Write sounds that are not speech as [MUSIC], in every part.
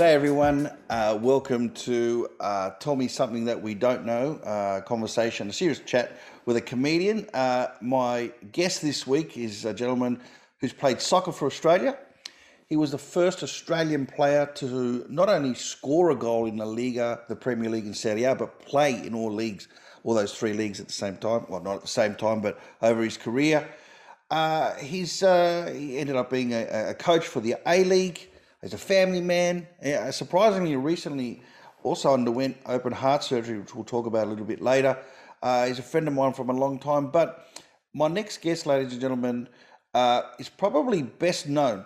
G'day, everyone. Uh, welcome to uh, Tell Me Something That We Don't Know uh, conversation, a serious chat with a comedian. Uh, my guest this week is a gentleman who's played soccer for Australia. He was the first Australian player to not only score a goal in the Liga, the Premier League in Serie A, but play in all leagues, all those three leagues at the same time. Well, not at the same time, but over his career. Uh, he's uh, he ended up being a, a coach for the A League. He's a family man. Yeah, surprisingly, recently also underwent open heart surgery, which we'll talk about a little bit later. Uh, he's a friend of mine from a long time. But my next guest, ladies and gentlemen, uh, is probably best known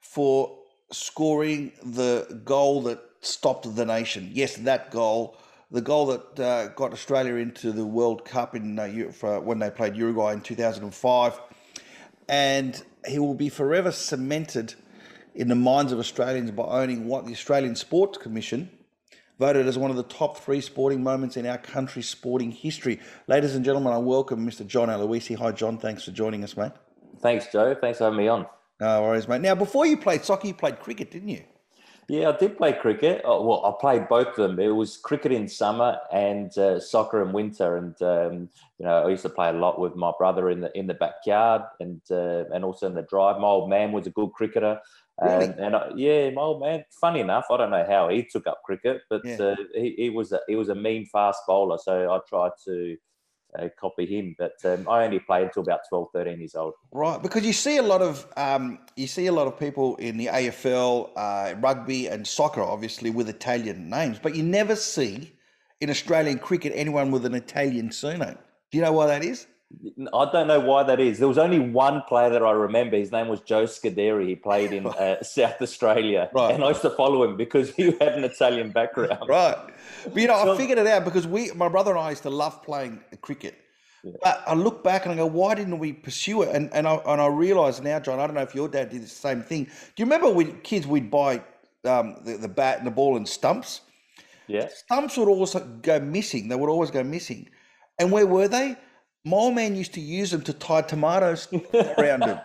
for scoring the goal that stopped the nation. Yes, that goal, the goal that uh, got Australia into the World Cup in uh, when they played Uruguay in 2005, and he will be forever cemented in the minds of Australians by owning what the Australian Sports Commission voted as one of the top three sporting moments in our country's sporting history. Ladies and gentlemen, I welcome Mr. John Aloisi. Hi, John. Thanks for joining us, mate. Thanks, Joe. Thanks for having me on. No worries, mate. Now, before you played soccer, you played cricket, didn't you? Yeah, I did play cricket. Oh, well, I played both of them. It was cricket in summer and uh, soccer in winter. And um, you know, I used to play a lot with my brother in the in the backyard and uh, and also in the drive. My old man was a good cricketer. Really? Um, and I, yeah, my old man. Funny enough, I don't know how he took up cricket, but yeah. uh, he, he, was a, he was a mean fast bowler. So I tried to uh, copy him. But um, I only played until about 12, 13 years old. Right, because you see a lot of um, you see a lot of people in the AFL, uh, rugby, and soccer, obviously with Italian names, but you never see in Australian cricket anyone with an Italian surname. Do you know why that is? I don't know why that is. There was only one player that I remember. His name was Joe Scuderi. He played in [LAUGHS] uh, South Australia, right. and I used to follow him because he had an Italian background. [LAUGHS] Right, but you know, so, I figured it out because we, my brother and I, used to love playing cricket. Yeah. But I look back and I go, why didn't we pursue it? And and I and I realise now, John. I don't know if your dad did the same thing. Do you remember when kids we'd buy um, the, the bat and the ball and stumps? Yeah, stumps would always go missing. They would always go missing. And where were they? My man used to use them to tie tomatoes [LAUGHS] around him.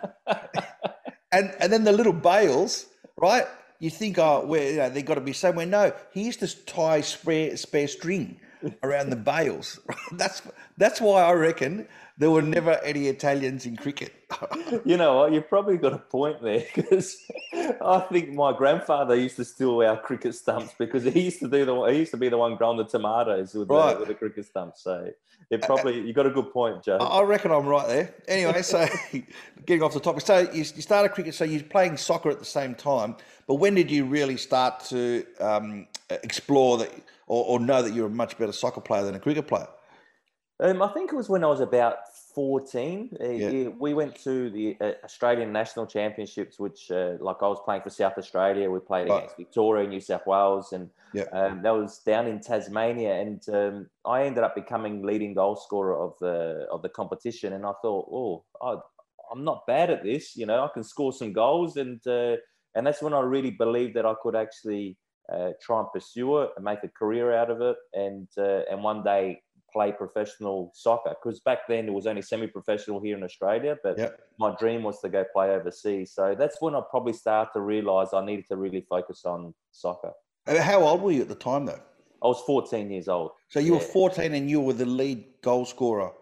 and and then the little bales, right? You think, oh, where you know, they got to be somewhere. No, he used to tie spare spare string around the bales. [LAUGHS] That's that's why I reckon there were never any Italians in cricket. [LAUGHS] you know what? You've probably got a point there because I think my grandfather used to steal our cricket stumps because he used to do the he used to be the one growing the tomatoes with, right. the, with the cricket stumps. So it probably you got a good point, Joe. I reckon I'm right there. Anyway, so [LAUGHS] getting off the topic, so you, you started cricket, so you're playing soccer at the same time. But when did you really start to um, explore that or, or know that you're a much better soccer player than a cricket player? Um, I think it was when I was about 14. Uh, yeah. We went to the uh, Australian National Championships, which, uh, like, I was playing for South Australia. We played right. against Victoria, New South Wales, and yeah. um, that was down in Tasmania. And um, I ended up becoming leading goal scorer of the of the competition. And I thought, oh, I, am not bad at this. You know, I can score some goals, and uh, and that's when I really believed that I could actually uh, try and pursue it and make a career out of it. And uh, and one day play professional soccer because back then it was only semi-professional here in Australia. But yep. my dream was to go play overseas. So that's when I probably started to realise I needed to really focus on soccer. How old were you at the time, though? I was 14 years old. So you yeah. were 14 and you were the lead goal scorer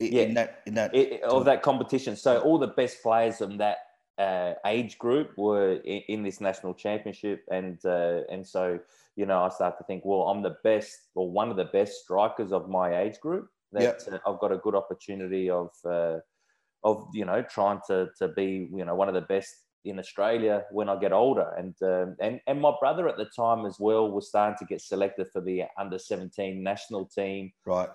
in, yeah. in that in that it, of that competition. So all the best players in that uh, age group were in, in, this national championship, and uh, and so you know, I start to think, well, I'm the best or one of the best strikers of my age group. That yep. uh, I've got a good opportunity of, uh, of you know, trying to to be, you know, one of the best in Australia when I get older. And um, and and my brother at the time as well was starting to get selected for the under 17 national team. Right.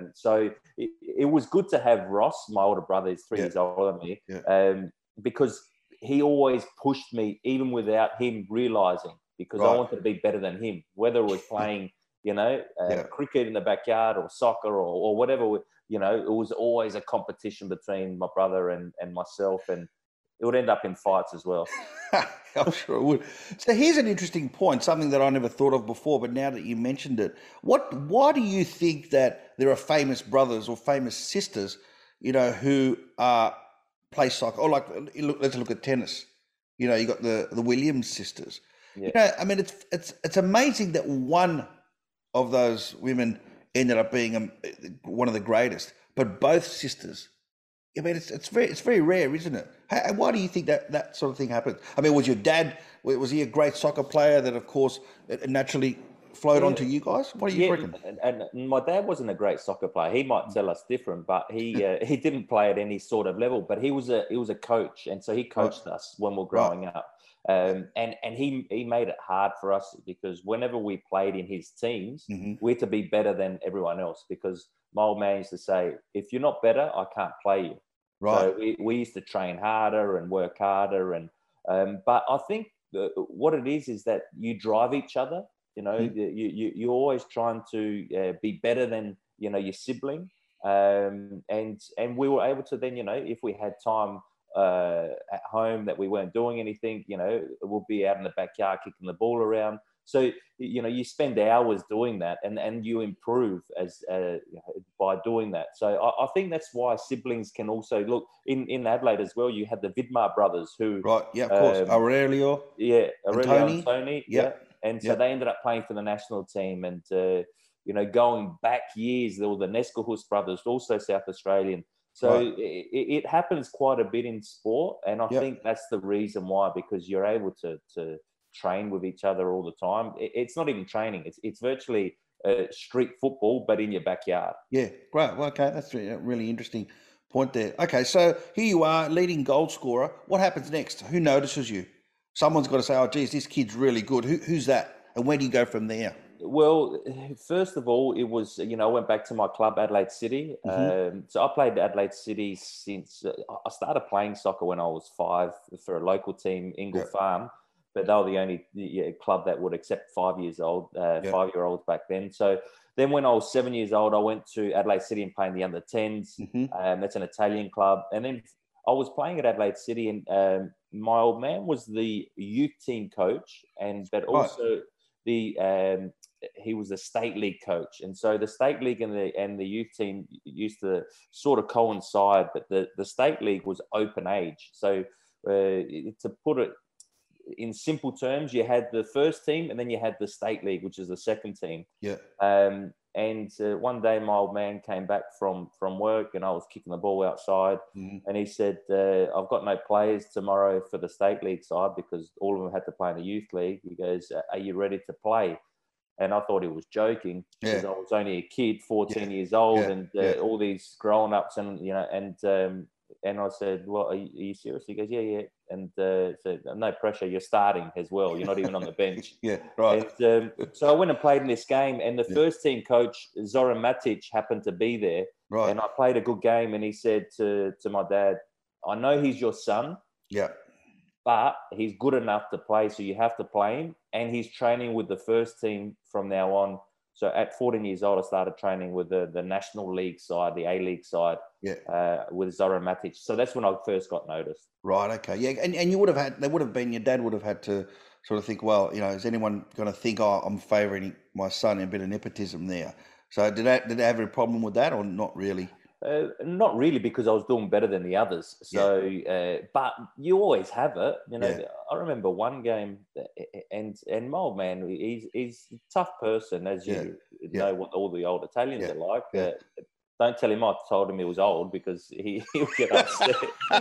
Um, so it, it, was good to have Ross, my older brother, is three years older than me, um, because he always pushed me even without him realizing because right. I wanted to be better than him, whether it was [LAUGHS] playing, you know, uh, yeah. cricket in the backyard or soccer or, or whatever. You know, it was always a competition between my brother and, and myself, and it would end up in fights as well. [LAUGHS] I'm sure it would. So here's an interesting point, something that I never thought of before, but now that you mentioned it, what why do you think that there are famous brothers or famous sisters, you know, who uh, play soccer? Or like, let's look at tennis. You know, you got the the Williams sisters Yeah. You know, I mean, it's it's it's amazing that one of those women ended up being a, one of the greatest, but both sisters. I mean, it's it's very it's very rare, isn't it? How, why do you think that that sort of thing happens? I mean, was your dad was he a great soccer player that, of course, naturally flowed yeah. onto you guys? What do you yeah, reckon? And, and, my dad wasn't a great soccer player. He might tell us different, but he [LAUGHS] uh, he didn't play at any sort of level. But he was a he was a coach, and so he coached right. us when we are growing right. up. Um, and and he he made it hard for us because whenever we played in his teams, mm-hmm. we had to be better than everyone else. Because my old man used to say, "If you're not better, I can't play you." Right. So we, we used to train harder and work harder, and um, but I think the, what it is is that you drive each other. You know, mm-hmm. you, you you're always trying to uh, be better than you know your sibling, um, and and we were able to then you know if we had time uh, at home that we weren't doing anything, you know, we'll be out in the backyard kicking the ball around. So you know, you spend hours doing that, and and you improve as uh, by doing that. So I, I, think that's why siblings can also look in in Adelaide as well. You had the Vidmar brothers who right, yeah, of course, um, Aurelio, yeah, Aurelio and Tony, Tony yeah. yeah. and so they ended up playing for the national team, and uh, you know, going back years, there were the Neskelhus brothers, also South Australian. So right. it, it, happens quite a bit in sport, and I yep. think that's the reason why because you're able to to train with each other all the time. It, it's not even training; it's it's virtually uh, street football, but in your backyard. Yeah, great. Well, okay, that's a really interesting point there. Okay, so here you are, leading goal scorer. What happens next? Who notices you? Someone's got to say, "Oh, geez, this kid's really good." Who, who's that? And where do you go from there? Well, first of all, it was you know I went back to my club Adelaide City. Mm-hmm. Um, so I played Adelaide City since uh, I started playing soccer when I was five for a local team, Ingle yep. Farm. But they were the only yeah, club that would accept five years old, uh, yep. five year olds back then. So then when I was seven years old, I went to Adelaide City and played in the under 10s. Mm-hmm. Um, that's an Italian club. And then I was playing at Adelaide City, and um, my old man was the youth team coach, and but also right. the um, he was a state league coach, and so the state league and the and the youth team used to sort of coincide. But the the state league was open age, so uh, to put it in simple terms, you had the first team, and then you had the state league, which is the second team. Yeah. Um, and uh, one day, my old man came back from from work, and I was kicking the ball outside, mm-hmm. and he said, uh, "I've got no players tomorrow for the state league side because all of them had to play in the youth league." He goes, "Are you ready to play?" And I thought he was joking because yeah. I was only a kid, 14 yeah. years old, yeah. and uh, all these grown ups, and you know, and um, and I said, "Well, are you, are you, serious?" He goes, "Yeah, yeah." And uh, said, "No pressure. You're starting as well. You're not even on the [LAUGHS] bench." yeah, right. And, um, so I went and played in this game, and the first team coach Zoran Matic happened to be there, right. and I played a good game, and he said to to my dad, "I know he's your son." Yeah but he's good enough to play, so you have to play him. And he's training with the first team from now on. So at 14 years old, I started training with the, the National League side, the A League side, yeah. uh, with Zoran Matic. So that's when I first got noticed. Right. Okay. Yeah. And, and you would have had, there would have been, your dad would have had to sort of think, well, you know, is anyone going to think, oh, I'm favouring my son in a bit of nepotism there? So did that, did they have a problem with that or not really? Uh, not really, because I was doing better than the others. So, yeah. uh, but you always have it. You know, yeah. I remember one game, uh, and and my old man, he's he's a tough person, as you yeah. know what all the old Italians are like. Uh, don't tell him I told him he was old because he, [LAUGHS] he'll get [LAUGHS] upset.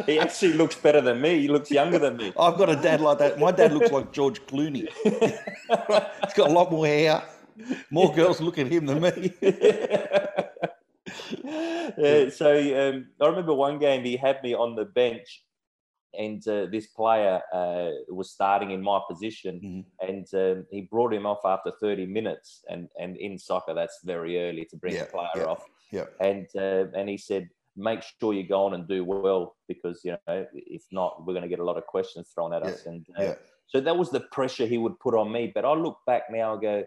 he actually looks better than me. He looks younger than me. I've got a dad like that. My dad looks like George Clooney. [LAUGHS] He's got a lot more hair. More girls look at him than me. [LAUGHS] so um, I remember one game he had me on the bench, and uh, this player uh, was starting in my position, mm-hmm. and um, he brought him off after 30 minutes. And and in soccer, that's very early to bring yeah, a player yeah, off. Yeah. And uh, and he said, make sure you go on and do well because you know if not, we're going to get a lot of questions thrown at yeah, us. And uh, so that was the pressure he would put on me. But I look back now and go,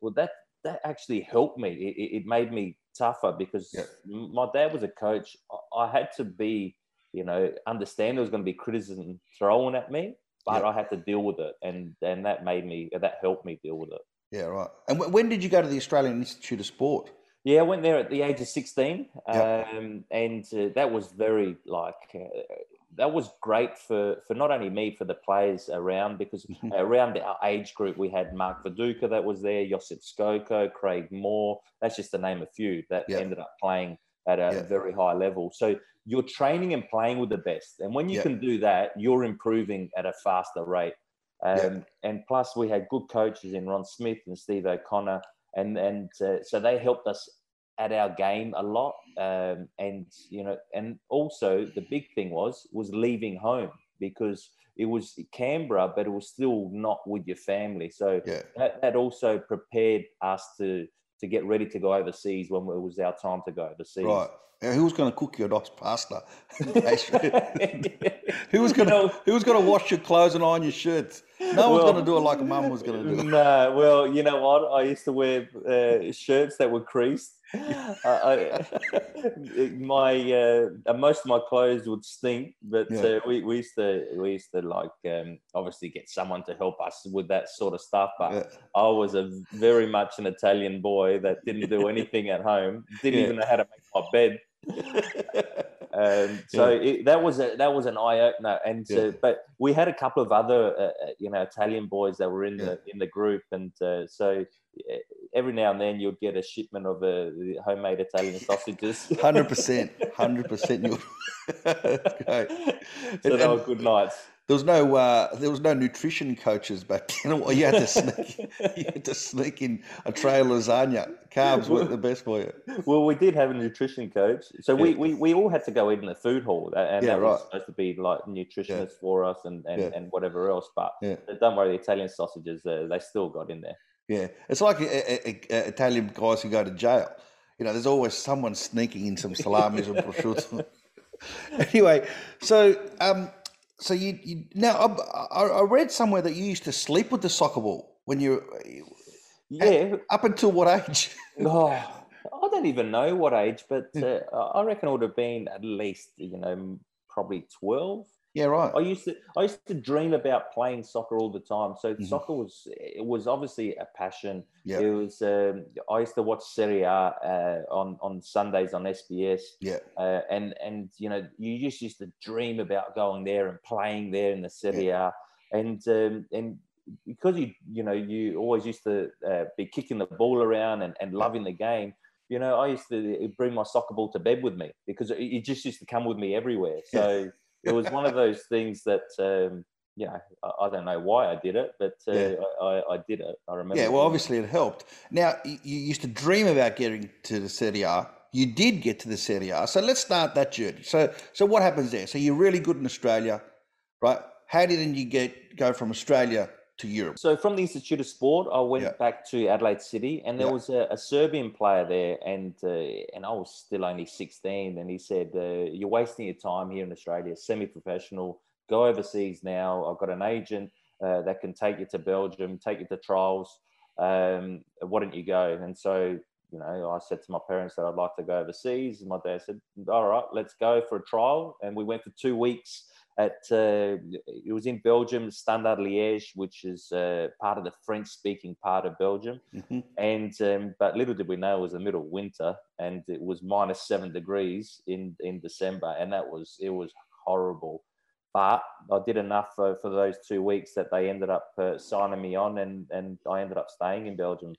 well, that that actually helped me. It, it made me tougher because yeah. my dad was a coach. I had to be, you know, understand there was going to be criticism thrown at me, but yeah. I had to deal with it, and and that made me that helped me deal with it. Yeah, right. And when did you go to the Australian Institute of Sport? Yeah, I went there at the age of sixteen, um, and uh, that was very like. Uh, that was great for for not only me for the players around because [LAUGHS] around our age group we had Mark Viduka that was there, Josip Skoko, Craig Moore. That's just to name a few that ended up playing at a very high level. So you're training and playing with the best, and when you can do that, you're improving at a faster rate. Um, and plus, we had good coaches in Ron Smith and Steve O'Connor, and and uh, so they helped us at our game a lot. Um, and you know, and also the big thing was was leaving home because it was Canberra, but it was still not with your family. So yeah. that, that also prepared us to to get ready to go overseas when it was our time to go overseas. Right. who was going to cook your nice pasta? [LAUGHS] [LAUGHS] who was going to who was going to wash your clothes and iron your shirts? No one's well, going to do it like mum was going to do [LAUGHS] it. No, well, you know what? I used to wear uh, shirts that were creased I, [LAUGHS] my uh, most of my clothes would stink, but yeah. uh, we, we used to we used to like um, obviously get someone to help us with that sort of stuff. But yeah. I was a very much an Italian boy that didn't do anything at home, didn't yeah. even know how to make my bed. [LAUGHS] Um, [LAUGHS] so yeah. it, that was a that was an eye opener, and yeah. uh, but we had a couple of other uh, uh you know Italian boys that were in yeah. the in the group, and uh, so every now and then you'd get a shipment of uh, homemade Italian [LAUGHS] sausages. Hundred percent, hundred percent. [LAUGHS] So they were good nights there was no uh, there was no nutrition coaches back then. [LAUGHS] You had to sneak you had to sneak in a tray of lasagna. Carbs weren't the best for you. Well, we did have a nutrition coach, so yeah. we, we we all had to go in the food hall, and yeah, that right. was supposed to be like nutritionists yeah. for us and and, and whatever else. But don't worry, the Italian sausages uh, they still got in there. Yeah, it's like a, a, a, Italian guys who go to jail. You know, there's always someone sneaking in some salamis or prosciutto. [LAUGHS] anyway, so um, so you, you now I, I, read somewhere that you used to sleep with the soccer ball when you yeah up until what age? [LAUGHS] oh, I don't even know what age, but uh, I reckon it would have been at least you know probably twelve. Yeah, right. I used to I used to dream about playing soccer all the time. So mm-hmm. soccer was it was obviously a passion. Yeah. It was. Um, I used to watch Serie A uh, on on Sundays on SBS. Yeah. Uh, and and you know you just used to dream about going there and playing there in the Serie yeah. A. And um, and because you you know you always used to uh, be kicking the ball around and, and loving the game you know, I used to bring my soccer ball to bed with me because it just used to come with me everywhere. So it was one of those things that um, know, I, I, don't know why I did it, but uh, yeah. I, I, did it. I remember. Yeah, well, obviously it helped. Now, you used to dream about getting to the Serie A. You did get to the Serie A. So let's start that journey. So, so what happens there? So you're really good in Australia, right? How did you get go from Australia to Europe? So from the Institute of Sport, I went yeah. back to Adelaide City, and there yeah. was a, a, Serbian player there, and uh, and I was still only sixteen, and he said, uh, "You're wasting your time here in Australia, semi-professional. Go overseas now. I've got an agent uh, that can take you to Belgium, take you to trials. Um, why don't you go?" And so. You know, I said to my parents that I'd like to go overseas. And my dad said, "All right, let's go for a trial." And we went for two weeks at uh, it was in Belgium, Standard Liège, which is uh, part of the French-speaking part of Belgium. Mm-hmm. And um, but little did we know it was the middle of winter, and it was minus seven degrees in in December, and that was it was horrible. But I did enough for, for those two weeks that they ended up uh, signing me on, and and I ended up staying in Belgium.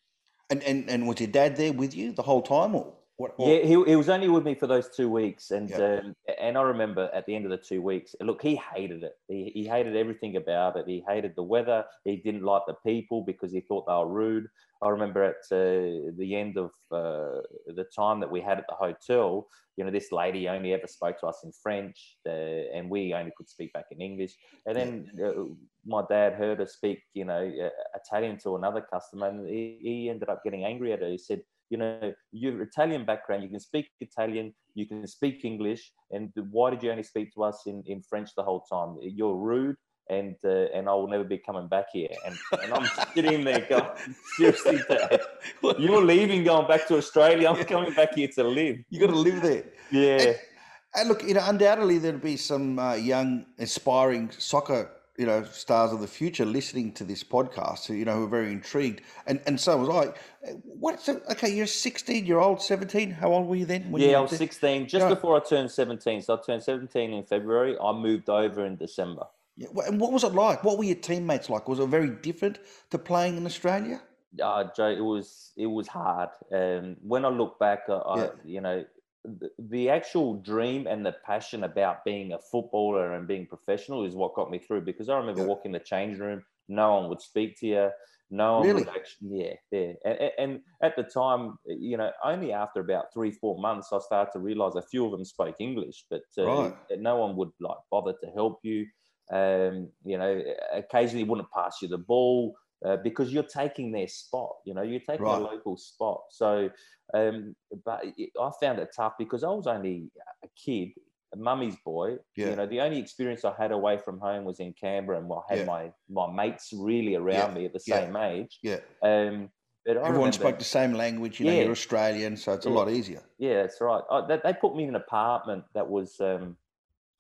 And and and was your dad there with you the whole time, or? What, what? Yeah, he, he was only with me for those two weeks, and yeah. um, and I remember at the end of the two weeks, look, he hated it. He, he hated everything about it. He hated the weather. He didn't like the people because he thought they were rude. I remember at uh, the end of uh, the time that we had at the hotel, you know, this lady only ever spoke to us in French, uh, and we only could speak back in English. And then uh, my dad heard her speak, you know, uh, Italian to another customer, and he, he ended up getting angry at her. He said you know, you're Italian background, you can speak Italian, you can speak English, and why did you only speak to us in, in French the whole time? You're rude, and uh, and I will never be coming back here. And, and I'm [LAUGHS] sitting there going, seriously, Dad, [LAUGHS] you're leaving, going back to Australia. I'm coming back here to live. You got to live there. Yeah. And, and, look, you know, undoubtedly there'd be some uh, young, aspiring soccer you know stars of the future listening to this podcast, who, you know, who are very intrigued, and and so was I. What's okay? You're 16 year old, 17. How old were you then? yeah, you I was 16, just before I turned 17. So I turned 17 in February. I moved over in December. Yeah, and what was it like? What were your teammates like? Was it very different to playing in Australia? Uh, Joe, it was it was hard. And um, when I look back, I, yeah. you know, the, the actual dream and the passion about being a footballer and being professional is what got me through. Because I remember yeah. walking the change room, no one would speak to you. No one really? would actually, yeah, yeah. And, and, at the time, you know, only after about three, four months, I started to realize a few of them spoke English, but uh, right. no one would like bother to help you. Um, you know, occasionally wouldn't pass you the ball uh, because you're taking their spot. You know, you're taking right. a local spot. So, um, but I found it tough because I was only a kid, a mummy's boy. Yeah. You know, the only experience I had away from home was in Canberra, and I had yeah. my my mates really around yeah. me at the same age. Yeah. Um, Everyone remember, spoke the same language. You know, you're Australian, so it's a lot easier. Yeah, that's right. I, they, they, put me in an apartment that was. Um,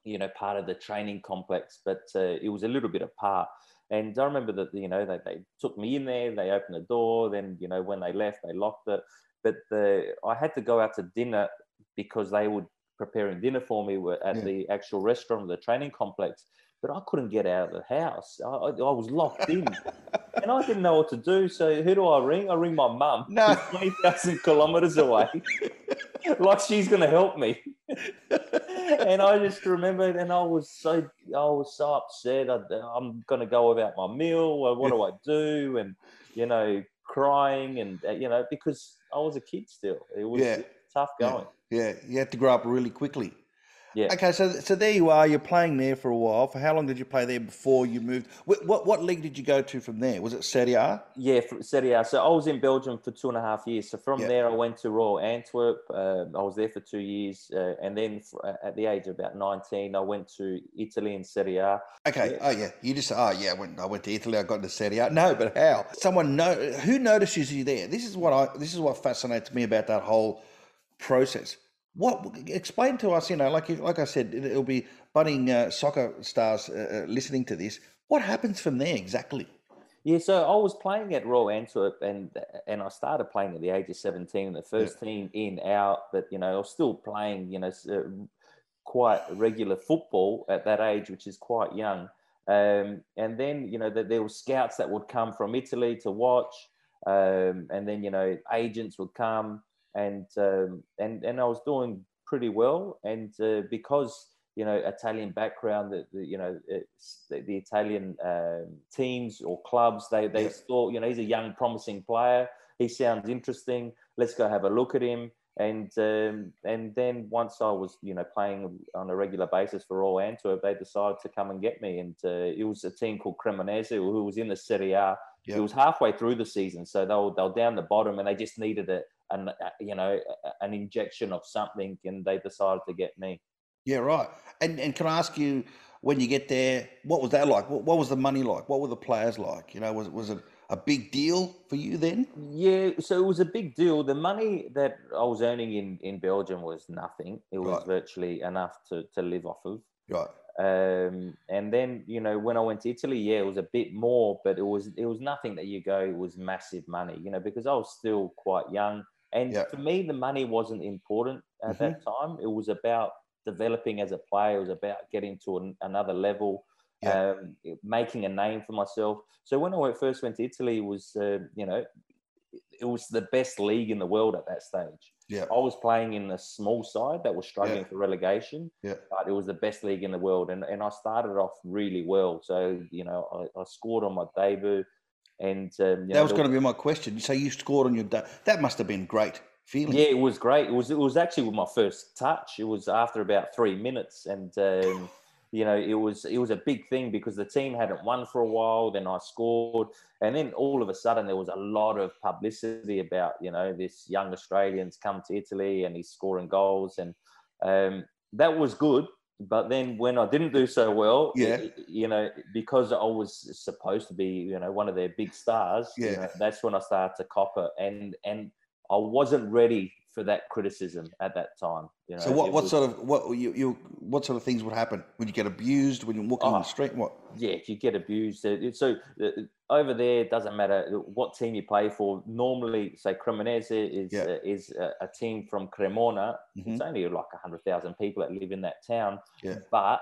you know, part of the training complex, but uh, it was a little bit apart. And I remember that, you know, they, they took me in there, they opened the door, then, you know, when they left, they locked it. But the, I had to go out to dinner because they were preparing dinner for me at yeah. the actual restaurant of the training complex. But I couldn't get out of the house. I, I was locked in. [LAUGHS] and I didn't know what to do. So who do I ring? I ring my mum, no. 20,000 kilometers away, [LAUGHS] like she's going to help me. [LAUGHS] and I just remembered, and I was so I was so upset. I, am going to go about my meal. What do I do? And you know, crying, and uh, you know, because I was a kid still. It was yeah. tough going. Yeah. yeah, you had to grow up really quickly. Yeah. Okay, so so there you are. You're playing there for a while. For how long did you play there before you moved? What what, what league did you go to from there? Was it Serie A? Yeah, Serie A. So I was in Belgium for two and a half years. So from there, I went to Royal Antwerp. Uh, I was there for two years, uh, and then for, uh, at the age of about nineteen, I went to Italy in Serie A. Okay. Yeah. Oh yeah. You just oh yeah. I went I went to Italy. I got into Serie A. No, but how? Someone know who notices you there. This is what I. This is what fascinates me about that whole process what explain to us? You know, like like I said, it'll be budding uh, soccer stars uh, uh, listening to this. What happens from there exactly? Yeah, so I was playing at Royal Antwerp, and and I started playing at the age of seventeen. The first yeah. team in out, but you know I was still playing. You know, uh, quite regular football at that age, which is quite young. Um, and then you know that there were scouts that would come from Italy to watch, um, and then you know agents would come and um, and and I was doing pretty well. And uh, because you know Italian background, that you know the, the, Italian um, teams or clubs, they they thought you know he's a young promising player. He sounds interesting. Let's go have a look at him. And um, and then once I was you know playing on a regular basis for Royal Antwerp, they decided to come and get me. And uh, it was a team called Cremonese who was in the Serie A. Yep. It was halfway through the season, so they were, they were down the bottom, and they just needed a, an uh, you know an injection of something, and they decided to get me. Yeah, right. And and can I ask you when you get there, what was that like? What, what was the money like? What were the players like? You know, was was it a big deal for you then? Yeah, so it was a big deal. The money that I was earning in in Belgium was nothing. It was right. virtually enough to to live off of. Right. Um, and then you know when I went to Italy, yeah, it was a bit more, but it was it was nothing that you go it was massive money, you know, because I was still quite young. And yep. for me, the money wasn't important at mm-hmm. that time. It was about developing as a player. It was about getting to an, another level, um, making a name for myself. So when I first went to Italy, it was uh, you know it was the best league in the world at that stage. Yeah. I was playing in a small side that was struggling yeah. for relegation. Yeah. But it was the best league in the world. And, and I started off really well. So, you know, I, I scored on my debut. And um, that know, was going to be my question. So you scored on your day. That must have been great feeling. Yeah, it was great. It was it was actually with my first touch. It was after about three minutes, and um, you know it was it was a big thing because the team hadn't won for a while. Then I scored, and then all of a sudden there was a lot of publicity about you know this young Australian's come to Italy and he's scoring goals, and um, that was good but then when I didn't do so well, yeah, you know, because I was supposed to be, you know, one of their big stars, yeah, you know, that's when I started to cop it, and and I wasn't ready for that criticism at that time. You know, so what, what was, sort of what you you what sort of things would happen? Would you get abused when you're walking oh, on the street? What? Yeah, if you get abused. So uh, over there, it doesn't matter what team you play for. Normally, say Cremonese is yeah. uh, is a, a, team from Cremona. Mm-hmm. It's only like hundred thousand people that live in that town, yeah. but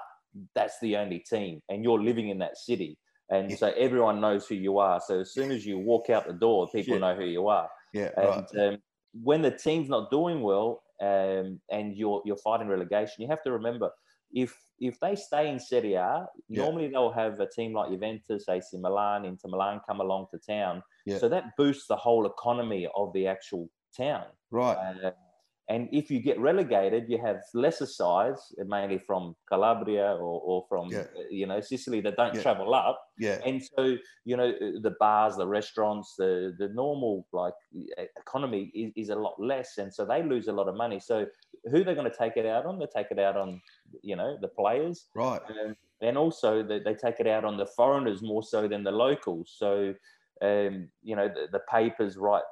that's the only team, and you're living in that city, and yeah. so everyone knows who you are. So as soon as you walk out the door, people know who you are. Yeah, and right. um, when the team's not doing well um, and you're you're fighting relegation, you have to remember if if they stay in Serie A, yeah. normally they'll have a team like Juventus, AC Milan, Inter Milan come along to town. Yeah. So that boosts the whole economy of the actual town. Right. Uh, and if you get relegated, you have lesser sides, mainly from Calabria or, or from yeah. Uh, you know Sicily that don't yeah. travel up. Yeah. And so you know uh, the bars, the restaurants, the the normal like economy is, is a lot less, and so they lose a lot of money. So who they're going to take it out on? They take it out on you know the players, right? Um, and also they, they take it out on the foreigners more so than the locals. So um, you know the, the papers write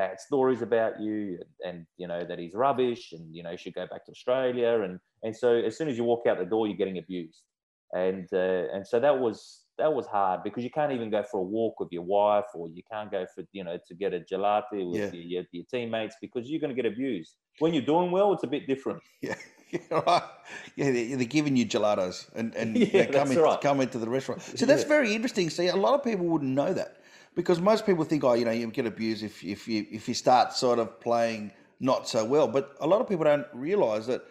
bad stories about you and you know that he's rubbish and you know you should go back to australia and and so as soon as you walk out the door you're getting abused and uh, and so that was that was hard because you can't even go for a walk with your wife or you can't go for you know to get a gelato with yeah. your, your, teammates because you're going to get abused when you're doing well it's a bit different [LAUGHS] yeah [LAUGHS] right. Yeah, they're, they're, giving you gelatos and, and [LAUGHS] yeah, come, in, right. come into the restaurant. So that's yeah. very interesting. See, a lot of people wouldn't know that because most people think, oh, you know, you get abused if if you if you start sort of playing not so well. But a lot of people don't realise that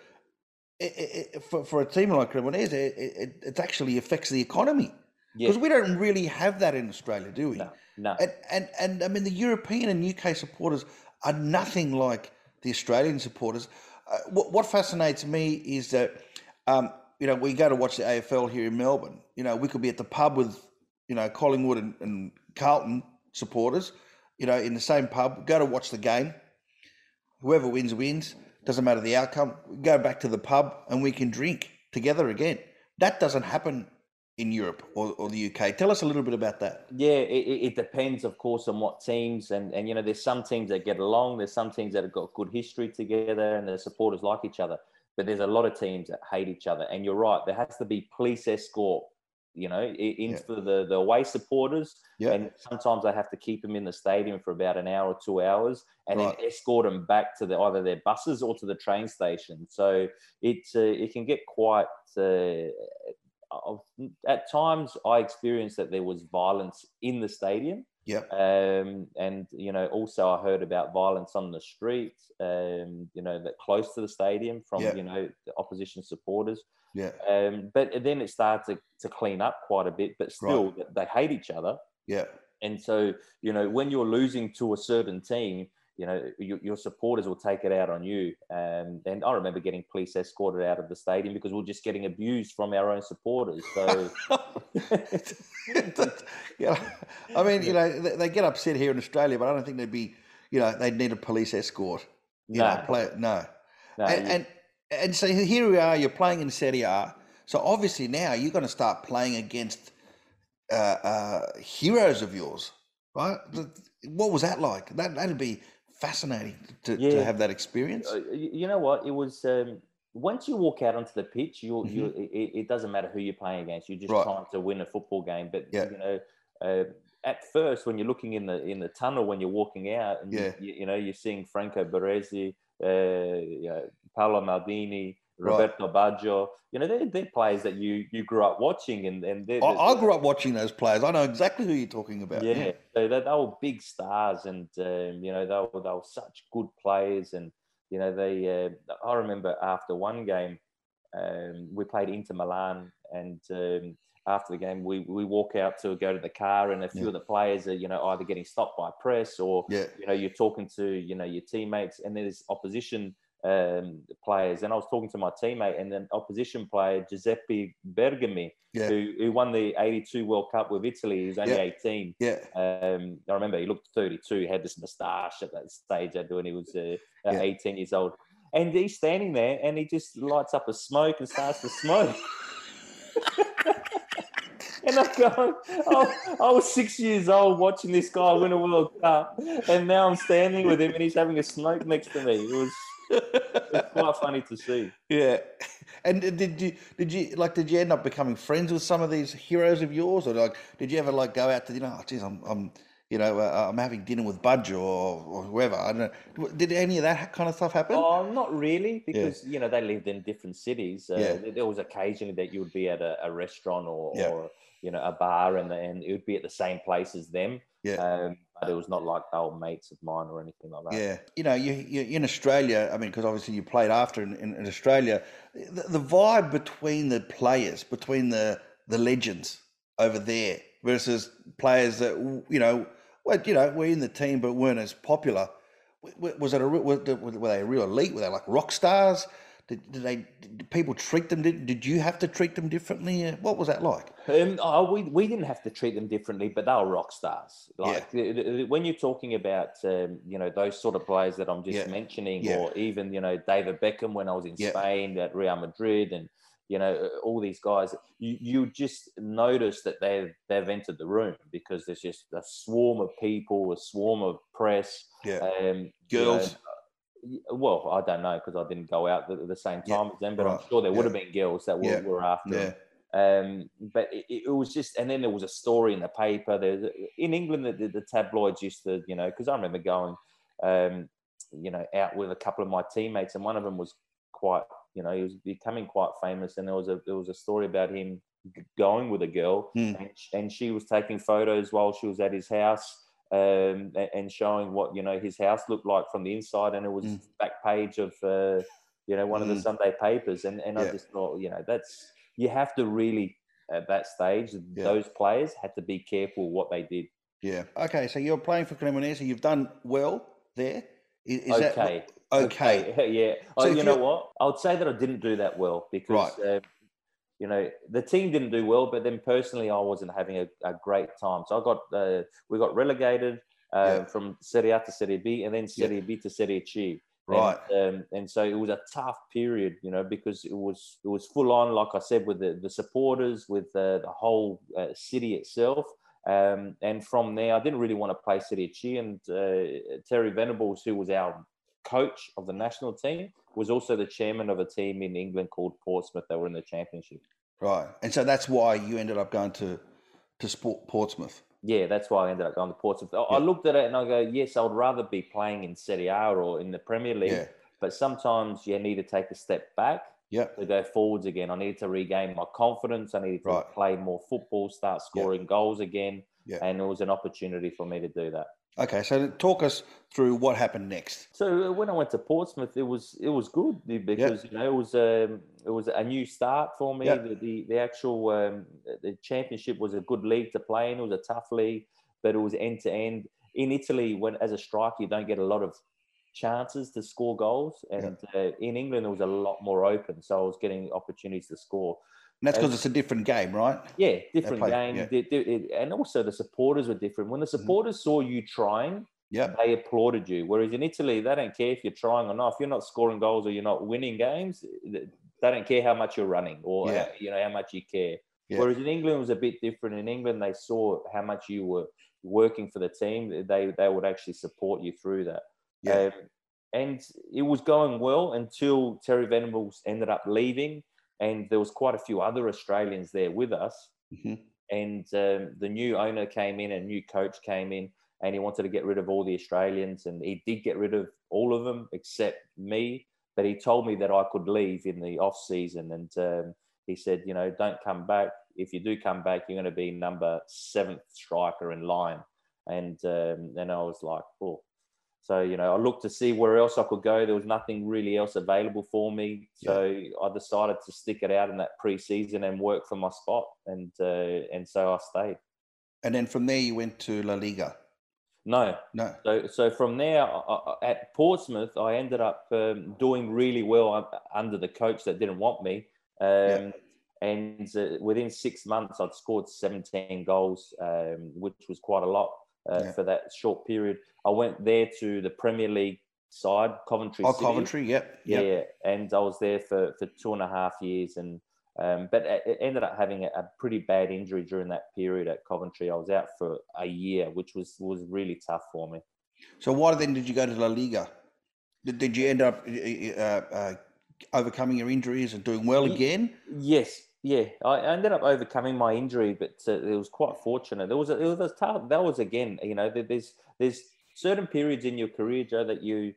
it, it, for for a team like Cremonese, it, it, it actually affects the economy because yeah. we don't really have that in Australia, do we? No, no. And, and and I mean, the European and UK supporters are nothing like the Australian supporters. Uh, what, what fascinates me is that. Um, you know, we go to watch the AFL here in Melbourne. You know, we could be at the pub with, you know, Collingwood and, and Carlton supporters, you know, in the same pub, go to watch the game. Whoever wins, wins. Doesn't matter the outcome. Go back to the pub and we can drink together again. That doesn't happen in Europe or, or the UK. Tell us a little bit about that. Yeah, it, it, depends, of course, on what teams. And, and, you know, there's some teams that get along, there's some teams that have got good history together and their supporters like each other. But there's a lot of teams that hate each other. And you're right, there has to be police escort you know, in yeah. the, the away supporters. Yeah. And sometimes I have to keep them in the stadium for about an hour or two hours and right. then escort them back to the, either their buses or to the train station. So it, uh, it can get quite, uh, at times I experienced that there was violence in the stadium. Yeah. Um, and you know, also I heard about violence on the street. Um, you know, that close to the stadium from you know the opposition supporters. Yeah. Um, but then it started to, to clean up quite a bit, but still right. they hate each other. Yeah. And so, you know, when you're losing to a certain team, you know, your, your supporters will take it out on you. Um, and I remember getting police escorted out of the stadium because we are just getting abused from our own supporters. So, [LAUGHS] yeah, I mean, you know, they, they, get upset here in Australia, but I don't think they'd be, you know, they'd need a police escort. You no. know, play, no. no and, and, and so here we are. You're playing in Serie A. So obviously now you're going to start playing against uh, uh, heroes of yours, right? What was that like? That that'd be fascinating to, yeah. to have that experience. Uh, you know what? It was um, once you walk out onto the pitch, you mm-hmm. you it, it, doesn't matter who you're playing against. You're just right. trying to win a football game. But yeah. you know, uh, at first when you're looking in the in the tunnel when you're walking out, and yeah. you, you know you're seeing Franco Baresi, uh, you know, Paolo Maldini, Roberto right. Baggio. You know, they're, they're players that you you grew up watching, and and they're, I, I, grew up watching those players. I know exactly who you're talking about. Yeah, yeah. So they, they, were big stars, and um, you know they were they were such good players, and you know they. Uh, I remember after one game, um, we played Inter Milan, and um, after the game, we, we walk out to go to the car, and a few yeah. of the players are you know either getting stopped by press or yeah. you know you're talking to you know your teammates, and there's opposition um, players. And I was talking to my teammate and then opposition player Giuseppe Bergomi, yeah. who, who won the '82 World Cup with Italy. He was only yeah. 18. Yeah. Um, I remember he looked 32. He had this moustache at that stage. I do, and he was uh, yeah. 18 years old. And he's standing there, and he just lights up a smoke and starts to smoke. [LAUGHS] And I'm going, oh, I was six years old watching this guy win a World Cup, and now I'm standing with him and he's having a smoke next to me. It was it's quite funny to see. Yeah. And did you did you like did you end up becoming friends with some of these heroes of yours, or like did you ever like go out to you know, oh, geez, I'm I'm you know, uh, I'm having dinner with Budge or, or whoever. I don't know. Did any of that kind of stuff happen? Oh, not really, because yeah. you know they lived in different cities. Uh, yeah. There was occasionally that you would be at a, a restaurant or, yeah. or, you know a bar, and and it would be at the same place as them. Yeah. Um, but it was not like old mates of mine or anything like that. Yeah, you know, you, you in Australia. I mean, because obviously you played after in, in, in Australia, the, the vibe between the players, between the the legends over there versus players that you know well, you know, were in the team but weren't as popular. Was it a were they a real elite? Were they like rock stars? Did, did they did people treat them? Did, did you have to treat them differently? What was that like? Um, oh, we we didn't have to treat them differently, but they were rock stars. Like yeah. when you're talking about um, you know those sort of players that I'm just yeah. mentioning, yeah. or even you know David Beckham when I was in Spain at Real Madrid, and you know, uh, all these guys, you, you just notice that they've, they've entered the room because there's just a swarm of people, a swarm of press. Yeah. Um, girls. You know, well, I don't know because I didn't go out at the same time yeah, as them, but right. I'm sure there would have been girls that were, yeah. were after yeah. Um, but it, it, was just, and then there was a story in the paper. There's in England, the, the tabloids used to, you know, because I remember going, um, you know, out with a couple of my teammates, and one of them was quite you know, he was becoming quite famous, and there was a there was a story about him going with a girl, mm. and, and, she was taking photos while she was at his house. Um, and showing what you know his house looked like from the inside, and it was mm. back page of uh, you know one mm. of the hmm. Sunday papers, and and yeah. I just thought you know that's you have to really at that stage yeah. those players had to be careful what they did. Yeah. Okay. So you're playing for Cremonese. You've done well there. Is, is okay. That, Okay. okay. [LAUGHS] yeah. So oh, you know what? I would say that I didn't do that well because, right. uh, you know, the team didn't do well, but then personally, I wasn't having a, a great time. So I got, uh, we got relegated uh, yeah. from Serie A to Serie B and then Serie yeah. B to Serie C. Right. And, um, and, so it was a tough period, you know, because it was it was full on, like I said, with the, the supporters, with the, the whole uh, city itself. Um, and from there, I didn't really want to play Serie C. And uh, Terry Venables, who was our coach of the national team, was also the chairman of a team in England called Portsmouth that were in the championship. Right, and so that's why you ended up going to to Sport Portsmouth. Yeah, that's why I ended up going to Portsmouth. I, looked at it and I go, yes, I would rather be playing in Serie A or in the Premier League, yeah. but sometimes you need to take a step back yeah. to go forwards again. I needed to regain my confidence. I needed to right. play more football, start scoring yeah. goals again, yeah. and it was an opportunity for me to do that. Okay, so talk us through what happened next. So uh, when I went to Portsmouth, it was it was good because yep. you know it was um, it was a new start for me. Yep. The, the, the actual um, the championship was a good league to play in. It was a tough league, but it was end to end. In Italy, when as a striker, you don't get a lot of chances to score goals, and yep. uh, in England, it was a lot more open. So I was getting opportunities to score. And that's because it's a different game, right? Yeah, different play, game. Yeah. They, they, and also the supporters were different. When the mm-hmm. supporters mm-hmm. saw you trying, yeah, they applauded you. Whereas in Italy, they don't care if you're trying or not. If you're not scoring goals or you're not winning games, they don't care how much you're running or yeah. how, you know how much you care. Yeah. Whereas in England, it was a bit different. In England, they saw how much you were working for the team. They they would actually support you through that. Yeah. Um, and it was going well until Terry Venables ended up leaving and there was quite a few other Australians there with us. Mm-hmm. And um, the new owner came in, and new coach came in, and he wanted to get rid of all the Australians, and he did get rid of all of them except me. But he told me that I could leave in the off season, and um, he said, you know, don't come back. If you do come back, you're going to be number seventh striker in line. And um, then I was like, oh, so, you know, I looked to see where else I could go. There was nothing really else available for me. So yeah. I decided to stick it out in that preseason and work for my spot. And uh, and so I stayed. And then from there, you went to La Liga. No, no. So, so from there I, at Portsmouth, I ended up um, doing really well under the coach that didn't want me. Um, yeah. And uh, within six months, I'd scored 17 goals, um, which was quite a lot uh, yeah. for that short period. I went there to the Premier League side, Coventry. Oh, City. Coventry, yep, yep. Yeah, and I was there for, for two and a half years, and um, but it ended up having a, a, pretty bad injury during that period at Coventry. I was out for a year, which was was really tough for me. So why then did you go to La Liga? Did, did you end up uh, uh, overcoming your injuries and doing well again? Yes, yeah. I ended up overcoming my injury, but uh, it was quite fortunate. There was a, it was tough. That was again, you know, there's there's certain periods in your career, Joe, that you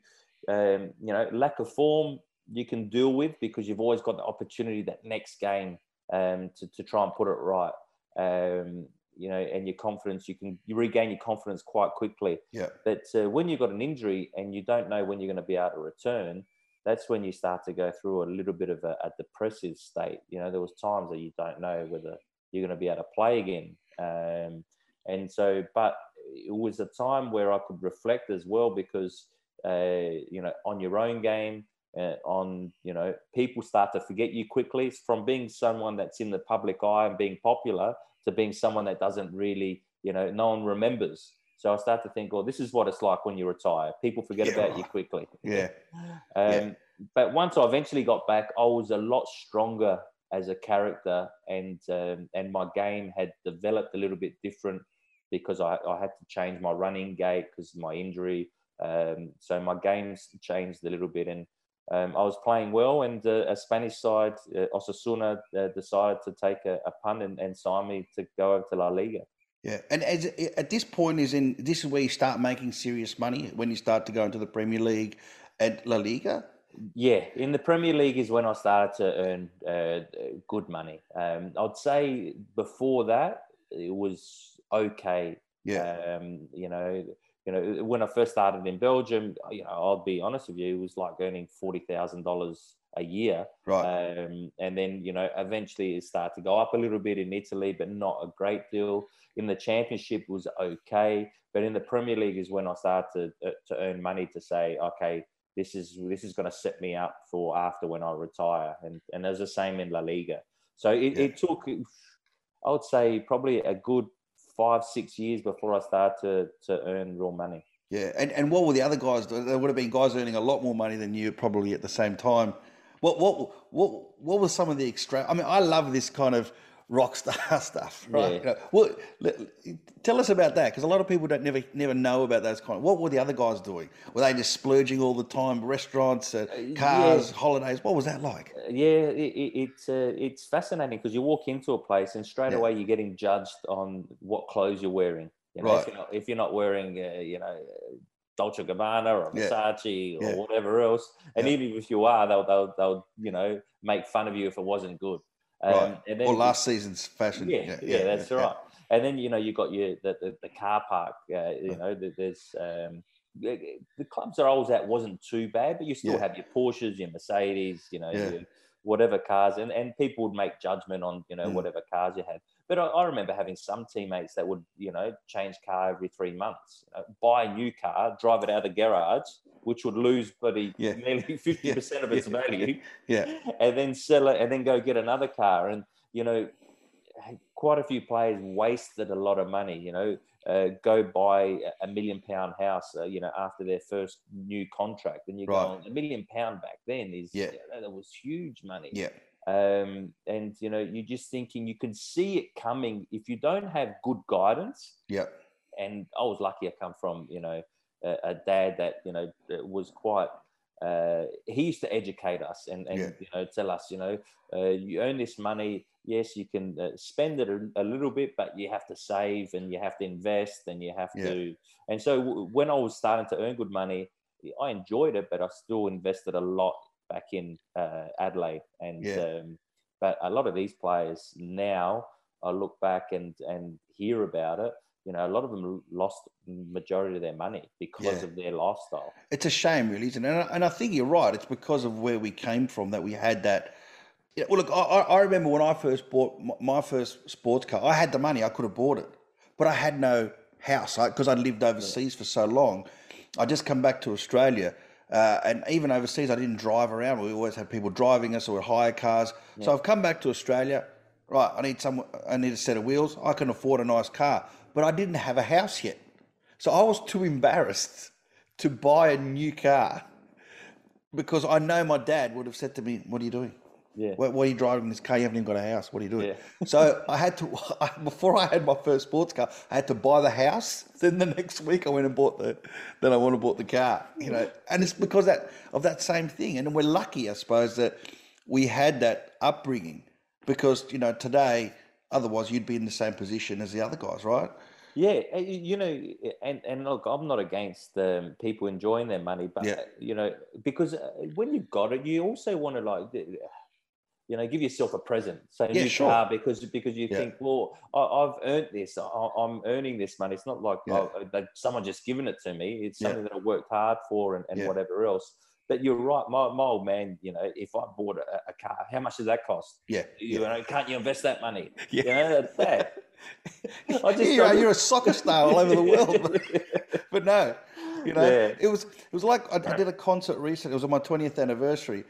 um, you know lack of form you can deal with because you've always got the opportunity that next game um, to, to try and put it right. Um, you know, and your confidence, you can you regain your confidence quite quickly. Yeah. But uh, when you've got an injury and you don't know when you're going to be able to return, that's when you start to go through a little bit of a, a depressive state. You know, there was times that you don't know whether you're going to be able to play again. Um, and so, but it was a time where I could reflect as well because, uh, you know, on your own game, uh, on you know people start to forget you quickly from being someone that's in the public eye and being popular to being someone that doesn't really you know no one remembers so i start to think well, this is what it's like when you retire. People forget yeah, about you quickly. Yeah. um, yeah but once i eventually got back i was a lot stronger as a character and um, and my game had developed a little bit different because I, I had to change my running gait because of my injury. Um, so my game's changed a little bit and um, I was playing well, and uh, a Spanish side, uh, Osasuna, uh, decided to take a, a punt and, and, sign me to go over to La Liga. Yeah, and as, at this point is in this is where you start making serious money when you start to go into the Premier League and La Liga. Yeah, in the Premier League is when I started to earn uh, good money. Um, I'd say before that it was okay. Yeah, um, you know you know, when I first started in Belgium, you know, I'll be honest with you, it was like earning forty thousand dollars a year. Right. Um, and then, you know, eventually it started to go up a little bit in Italy, but not a great deal. In the championship was okay, but in the Premier League is when I started to, uh, to earn money to say, okay, this is this is going to set me up for after when I retire. And and there's the same in La Liga. So it, yeah. it took, I would say, probably a good five, six years before I started to, to earn real money. Yeah, and, and what were the other guys? There would have been guys earning a lot more money than you probably at the same time. What what what what was some of the extra? I mean, I love this kind of rock star [LAUGHS] stuff, right? Yeah. You know, well, tell us about that because a lot of people don't never never know about those kind. Of, what were the other guys doing? Were they just splurging all the time, restaurants, uh, uh cars, yeah. holidays? What was that like? Uh, yeah, it, it, it's uh, it's fascinating because you walk into a place and straight yeah. away you're getting judged on what clothes you're wearing. You know, right. if, you're not, if you're not wearing, uh, you know, Dolce Gabbana or Versace or whatever else, and even if you are, they'll, they'll they'll you know make fun of you if it wasn't good. Um, right. And then, or last season's fashion. Yeah, yeah, yeah, yeah that's yeah, right. And then you know you got your the, the, the car park. Uh, you know there's um, the, the clubs are always at wasn't too bad, but you still have your Porsches, your Mercedes, you know, your, whatever cars, and, and people would make judgment on you know mm. whatever cars you had. But I, I, remember having some teammates that would you know change car every three months, you know, buy a new car, drive it out of the garage, which would lose bloody yeah. [LAUGHS] nearly fifty percent of its yeah. value, yeah, and then sell it, and then go get another car, and you know, quite a few players wasted a lot of money, you know. Uh, go buy a million pound house, uh, you know, after their first new contract, and you right. go a million pound back then is yeah, that was huge money. Yeah. Um, and you know, you're just thinking you can see it coming if you don't have good guidance. Yeah. And I was lucky I come from, you know, a, a dad that, you know, was quite uh, he used to educate us and, and yeah. you know tell us you know uh, you earn this money yes you can uh, spend it a, a, little bit but you have to save and you have to invest and you have yeah. to and so w- when i was starting to earn good money i enjoyed it but i still invested a lot back in uh, adelaide and yeah. um, but a lot of these players now i look back and and hear about it you know, a lot of them lost majority of their money because yeah. of their lifestyle. It's a shame, really, isn't it? And I, and I, think you're right. It's because of where we came from that we had that. Know, well, look, I, I remember when I first bought my first sports car. I had the money; I could have bought it, but I had no house because I'd lived overseas yeah. for so long. I just come back to Australia. Uh, and even overseas, I didn't drive around. We always had people driving us or we'd hire cars. Yeah. So I've come back to Australia. Right, I need some. I need a set of wheels. I can afford a nice car but I didn't have a house yet. So I was too embarrassed to buy a new car because I know my dad would have said to me, What are you doing? Yeah. Why, why are you driving this car? You haven't even got a house. What are you doing? Yeah. [LAUGHS] so I had to [LAUGHS] before I had my first sports car, I had to buy the house. [LAUGHS] Then the next week I went and bought the. Then I went and bought the car. You know, and it's because that of that same thing. And we're lucky, I suppose, that we had that upbringing because you know today, otherwise you'd be in the same position as the other guys, right? Yeah, eh, you know, and and look, I'm not against um, people enjoying their money, but Yeah. you know, because uh, when you've got it, you also want to like, you know, give yourself a present, say Yeah, new sure. car, because because you Yeah. think, well, I, I've earned this, I, I'm earning this money. It's not like Yeah. oh, that someone just given it to me. It's something that I worked hard for, and, and whatever else. But you're right, my, my old man. You know, if I bought a, a car, how much does that cost? Yeah. You know, can't you invest that money? [LAUGHS] Yeah. You know, that's [LAUGHS] bad. I just you are, you're a soccer star all over the world, but, [LAUGHS] but no, you know, it was it was like I, I did a concert recently. It was on my twentieth anniversary.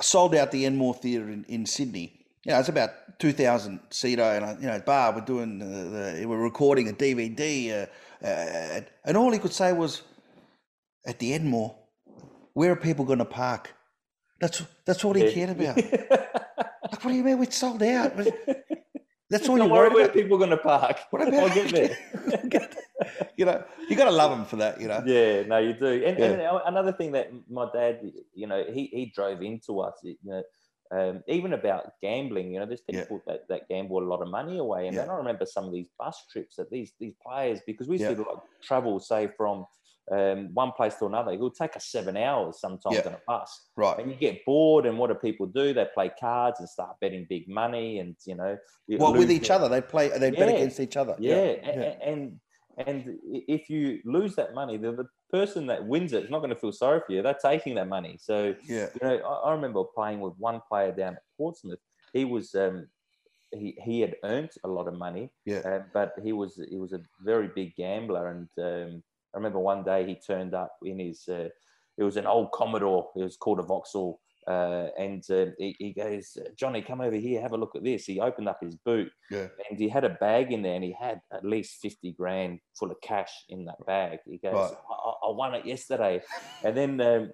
Sold out the Enmore Theatre in, in Sydney. You know, it's about two thousand seater, and I, you know, bar. We're doing the, the we're recording a DVD, uh, uh, and all he could say was, "At the Enmore, where are people going to park?" That's that's all he cared about. [LAUGHS] Like, what do you mean we sold out? That's all you're worry worried where about. people going to park. [LAUGHS] What about I'll get there. [LAUGHS] you know, you got to love them for that. You know. Yeah, no, you do. And, and another thing that my dad, you know, he, he drove into us, you know, um, even about gambling, you know, there's Yeah. people that, that gamble a lot of money away. And Yeah. then I remember some of these bus trips that these these players, because we used Yeah. to like travel, say, from um, one place to another, It will take us seven hours sometimes Yeah. on a bus. Right. And you get bored, and what do people do? They play cards and start betting big money, and you know, Well, with each other, they play. They bet against each other. yeah, yeah. a- a- and and if you lose that money, the, the person that wins it is not going to feel sorry for you. They're taking that money. So yeah. you know, I, I remember playing with one player down at Portsmouth. He was um, he he had earned a lot of money, Yeah. uh, but he was he was a very big gambler. And um, I remember one day he turned up in his uh, it was an old Commodore. It was called a Vauxhall. Uh, and uh, he, he goes, Johnny, come over here, have a look at this. He opened up his boot, Yeah. and he had a bag in there, and he had at least fifty grand full of cash in that bag. He goes, Right. I, I- I won it yesterday, and then um,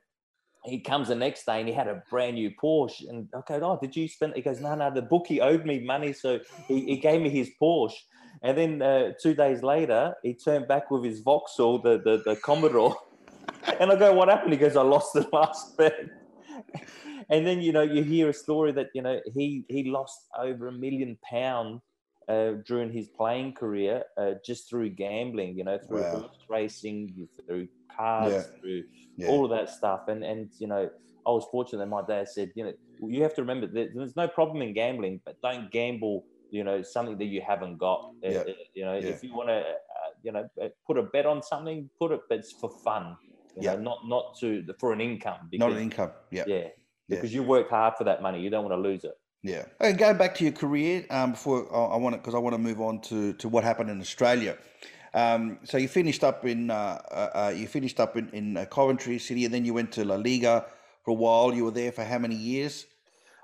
he comes the next day and he had a brand new Porsche. And I go, oh, did you spend? He goes, no, no, the bookie owed me money, so he, he gave me his Porsche. And then uh, two days later, he turned back with his Vauxhall, the the, the Commodore. [LAUGHS] And I go, what happened? He goes, I lost the last bet. [LAUGHS] And then you know you hear a story that you know he he lost over a million pound uh, during his playing career uh, just through gambling. You know through Wow. racing, through cars, Yeah. through Yeah. all of that stuff. And and you know I was fortunate that my dad said you know you have to remember that there's no problem in gambling, but don't gamble. You know something that you haven't got. Uh, Yeah. uh, You know if you want to uh, you know uh, put a bet on something, put it, but it's for fun. You Yeah. know, not not to for an income. Not an income. Yeah. Yeah, because you worked hard for that money. You don't want to lose it. Yeah. And going back to your career, um, before I, I want to, because I want to move on to, to what happened in Australia. Um, so you finished up in uh, uh, uh, you finished up in, in uh, Coventry City, and then you went to La Liga for a while. You were there for how many years?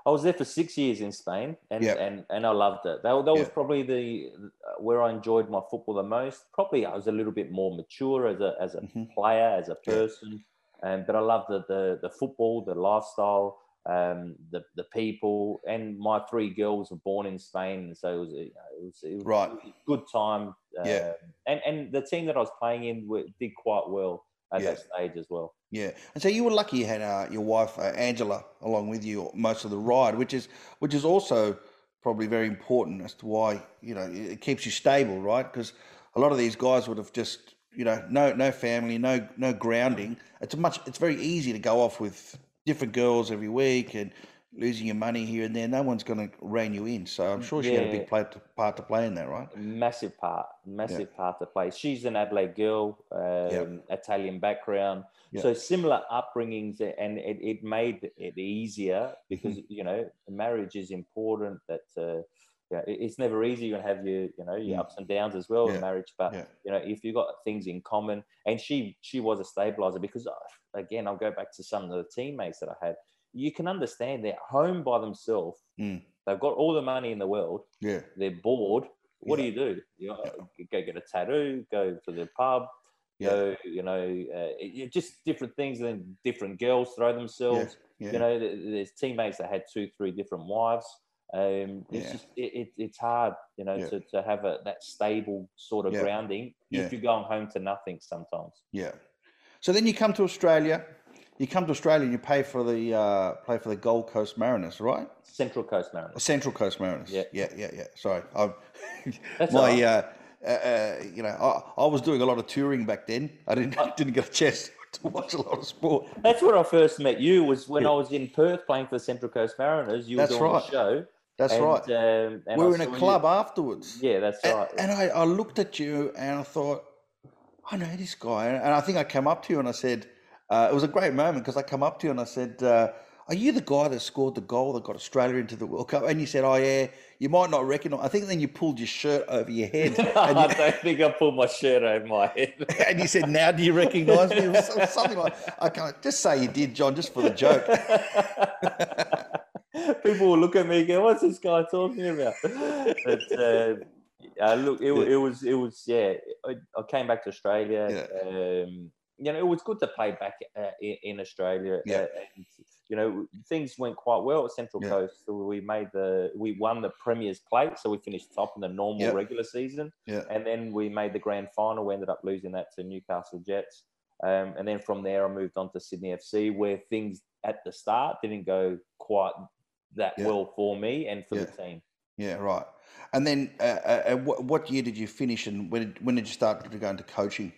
I was there for six years in Spain, and Yeah. and, and I loved it. That, that was Yeah. probably the where I enjoyed my football the most. Probably I was a little bit more mature as a as a Mhm. player, as a person, and but I loved the the, the football, the lifestyle, um, the the people, and my three girls were born in Spain, and so it was you know, it was, it was Right. a good time. Yeah. um, and and the team that I was playing in were, did quite well at Yeah. that stage as well. Yeah, and so you were lucky you had uh, your wife uh, Angela along with you most of the ride, which is which is also probably very important as to why you know it it keeps you stable, right? Because a lot of these guys would have just you know no no family, no no grounding. It's a much it's very easy to go off with different girls every week and losing your money here and there. No one's going to rein you in. So I'm sure she had a big play to, part to play in that, right? massive part, massive part to play. She's an Adelaide girl, um, Italian background, Yeah. so similar upbringings, and it, it made it easier because Mm-hmm. you know marriage is important. That uh, yeah, it's never easy. You're gonna have your you know your ups and downs as well Yeah. in marriage, but Yeah. you know if you've got things in common, and she she was a stabilizer because uh, again I'll go back to some of the teammates that I had. You can understand they're home by themselves. Mm. They've got all the money in the world Yeah, they're bored, what Yeah. do you do? You know, go get a tattoo, go to the pub. So, you know, uh, just different things, and then different girls throw themselves. You know, there's teammates that had two, three different wives. Um, it's yeah. just it, it, it's hard, you know, to, to have a, that stable sort of grounding if you're going home to nothing sometimes. Yeah. So then you come to Australia. You come to Australia and you pay for the uh, play for the Gold Coast Mariners, right? Central Coast Mariners. Central Coast Mariners. Yeah, yeah, yeah, yeah. Sorry, I'm, [LAUGHS] my right. uh, uh, uh, you know, I, I, was doing a lot of touring back then. I didn't uh, [LAUGHS] didn't get a chance [LAUGHS] to watch a lot of sport. That's where I first met you. Was when yeah. I was in Perth playing for the Central Coast Mariners. You That's were doing right. a show. That's and, right. Um, we were in a club you. afterwards. Yeah, that's and, right. And I, I looked at you and I thought, I know this guy. And I think I came up to you and I said, uh, it was a great moment because I come up to you and I said, uh, are you the guy that scored the goal that got Australia into the World Cup? And you said, oh, yeah, you might not recognise. I think then you pulled your shirt over your head. [LAUGHS] I you, don't think I pulled my shirt over my head. [LAUGHS] and you said, now do you recognise me? Something like, I can't, just say you did, John, just for the joke. [LAUGHS] [LAUGHS] People will look at me and go, what's this guy talking about? [LAUGHS] But, uh, uh, look, it, yeah. it, was, it was, yeah. I, I came back to Australia. Yeah. Um, you know, it was good to play back uh, in, in, Australia. Yeah. Uh, and, you know, things went quite well at Central yeah. Coast. So we made the, we won the Premier's Plate, so we finished top in the normal yeah. regular season. Yeah. And then we made the grand final. We ended up losing that to Newcastle Jets. Um, and then from there, I moved on to Sydney FC, where things at the start didn't go quite that yeah. well for me and for the team. Yeah, right. And then, uh, uh, what, what year did you finish, and when did, when did you start to go into coaching?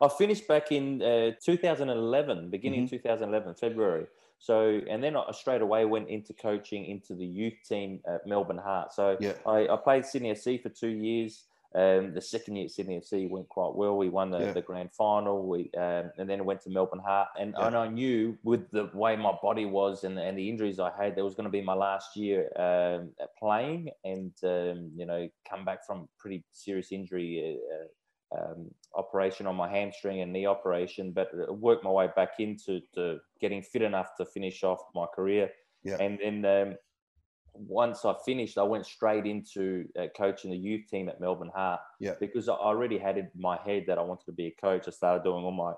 I finished back in uh, 2011, beginning mm-hmm. 2011, February. So, and then I straight away went into coaching into the youth team at Melbourne Heart. So, yeah. I, I played Sydney FC for two years. Um, the second year at Sydney FC went quite well. We won the, yeah. the grand final. We um, and then went to Melbourne Heart. And, yeah. and I knew with the way my body was and, and the injuries I had, that was going to be my last year um, playing. And um, you know, come back from pretty serious injury. Uh, um, operation on my hamstring and knee operation, but worked my way back into getting fit enough to finish off my career. Yeah. And then um, once I finished, I went straight into uh, coaching the youth team at Melbourne Heart. Yeah. Because I already had in my head that I wanted to be a coach. I started doing all my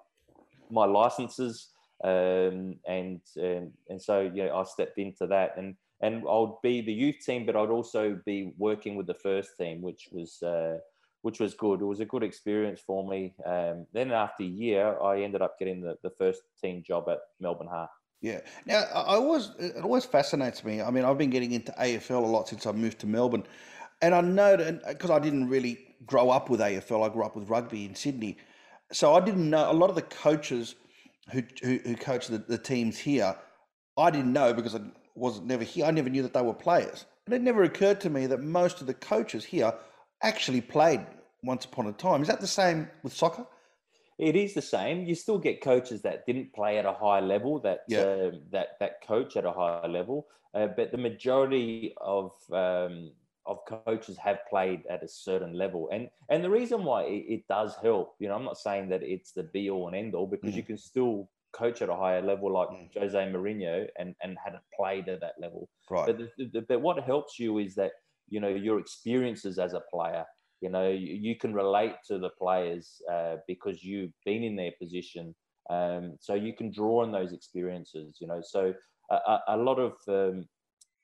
my licenses, um, and and and so yeah, I stepped into that and. And I'd be the youth team, but I'd also be working with the first team, which was uh, which was good. It was a good experience for me. Um, then after a year, I ended up getting the, the first team job at Melbourne Heart. Yeah. Now, I always it always fascinates me. I mean, I've been getting into AFL a lot since I moved to Melbourne, and I know that because uh, I didn't really grow up with AFL, I grew up with rugby in Sydney, so I didn't know a lot of the coaches who who, who coach the, the teams here. I didn't know because I wasn't never here. I never knew that they were players, and it never occurred to me that most of the coaches here actually played once upon a time. Is that the same with soccer? It is the same. You still get coaches that didn't play at a high level, that yeah. uh, that that coach at a high level, uh, but the majority of um, of coaches have played at a certain level, and and the reason why it, it does help, you know, I'm not saying that it's the be all and end all because mm. you can still coach at a higher level like mm. Jose Mourinho and and hadn't played at that level. Right. But the, the, but what helps you is that you know your experiences as a player you know, you, you can relate to the players uh, because you've been in their position. Um, so you can draw on those experiences, you know. So a, a lot of um,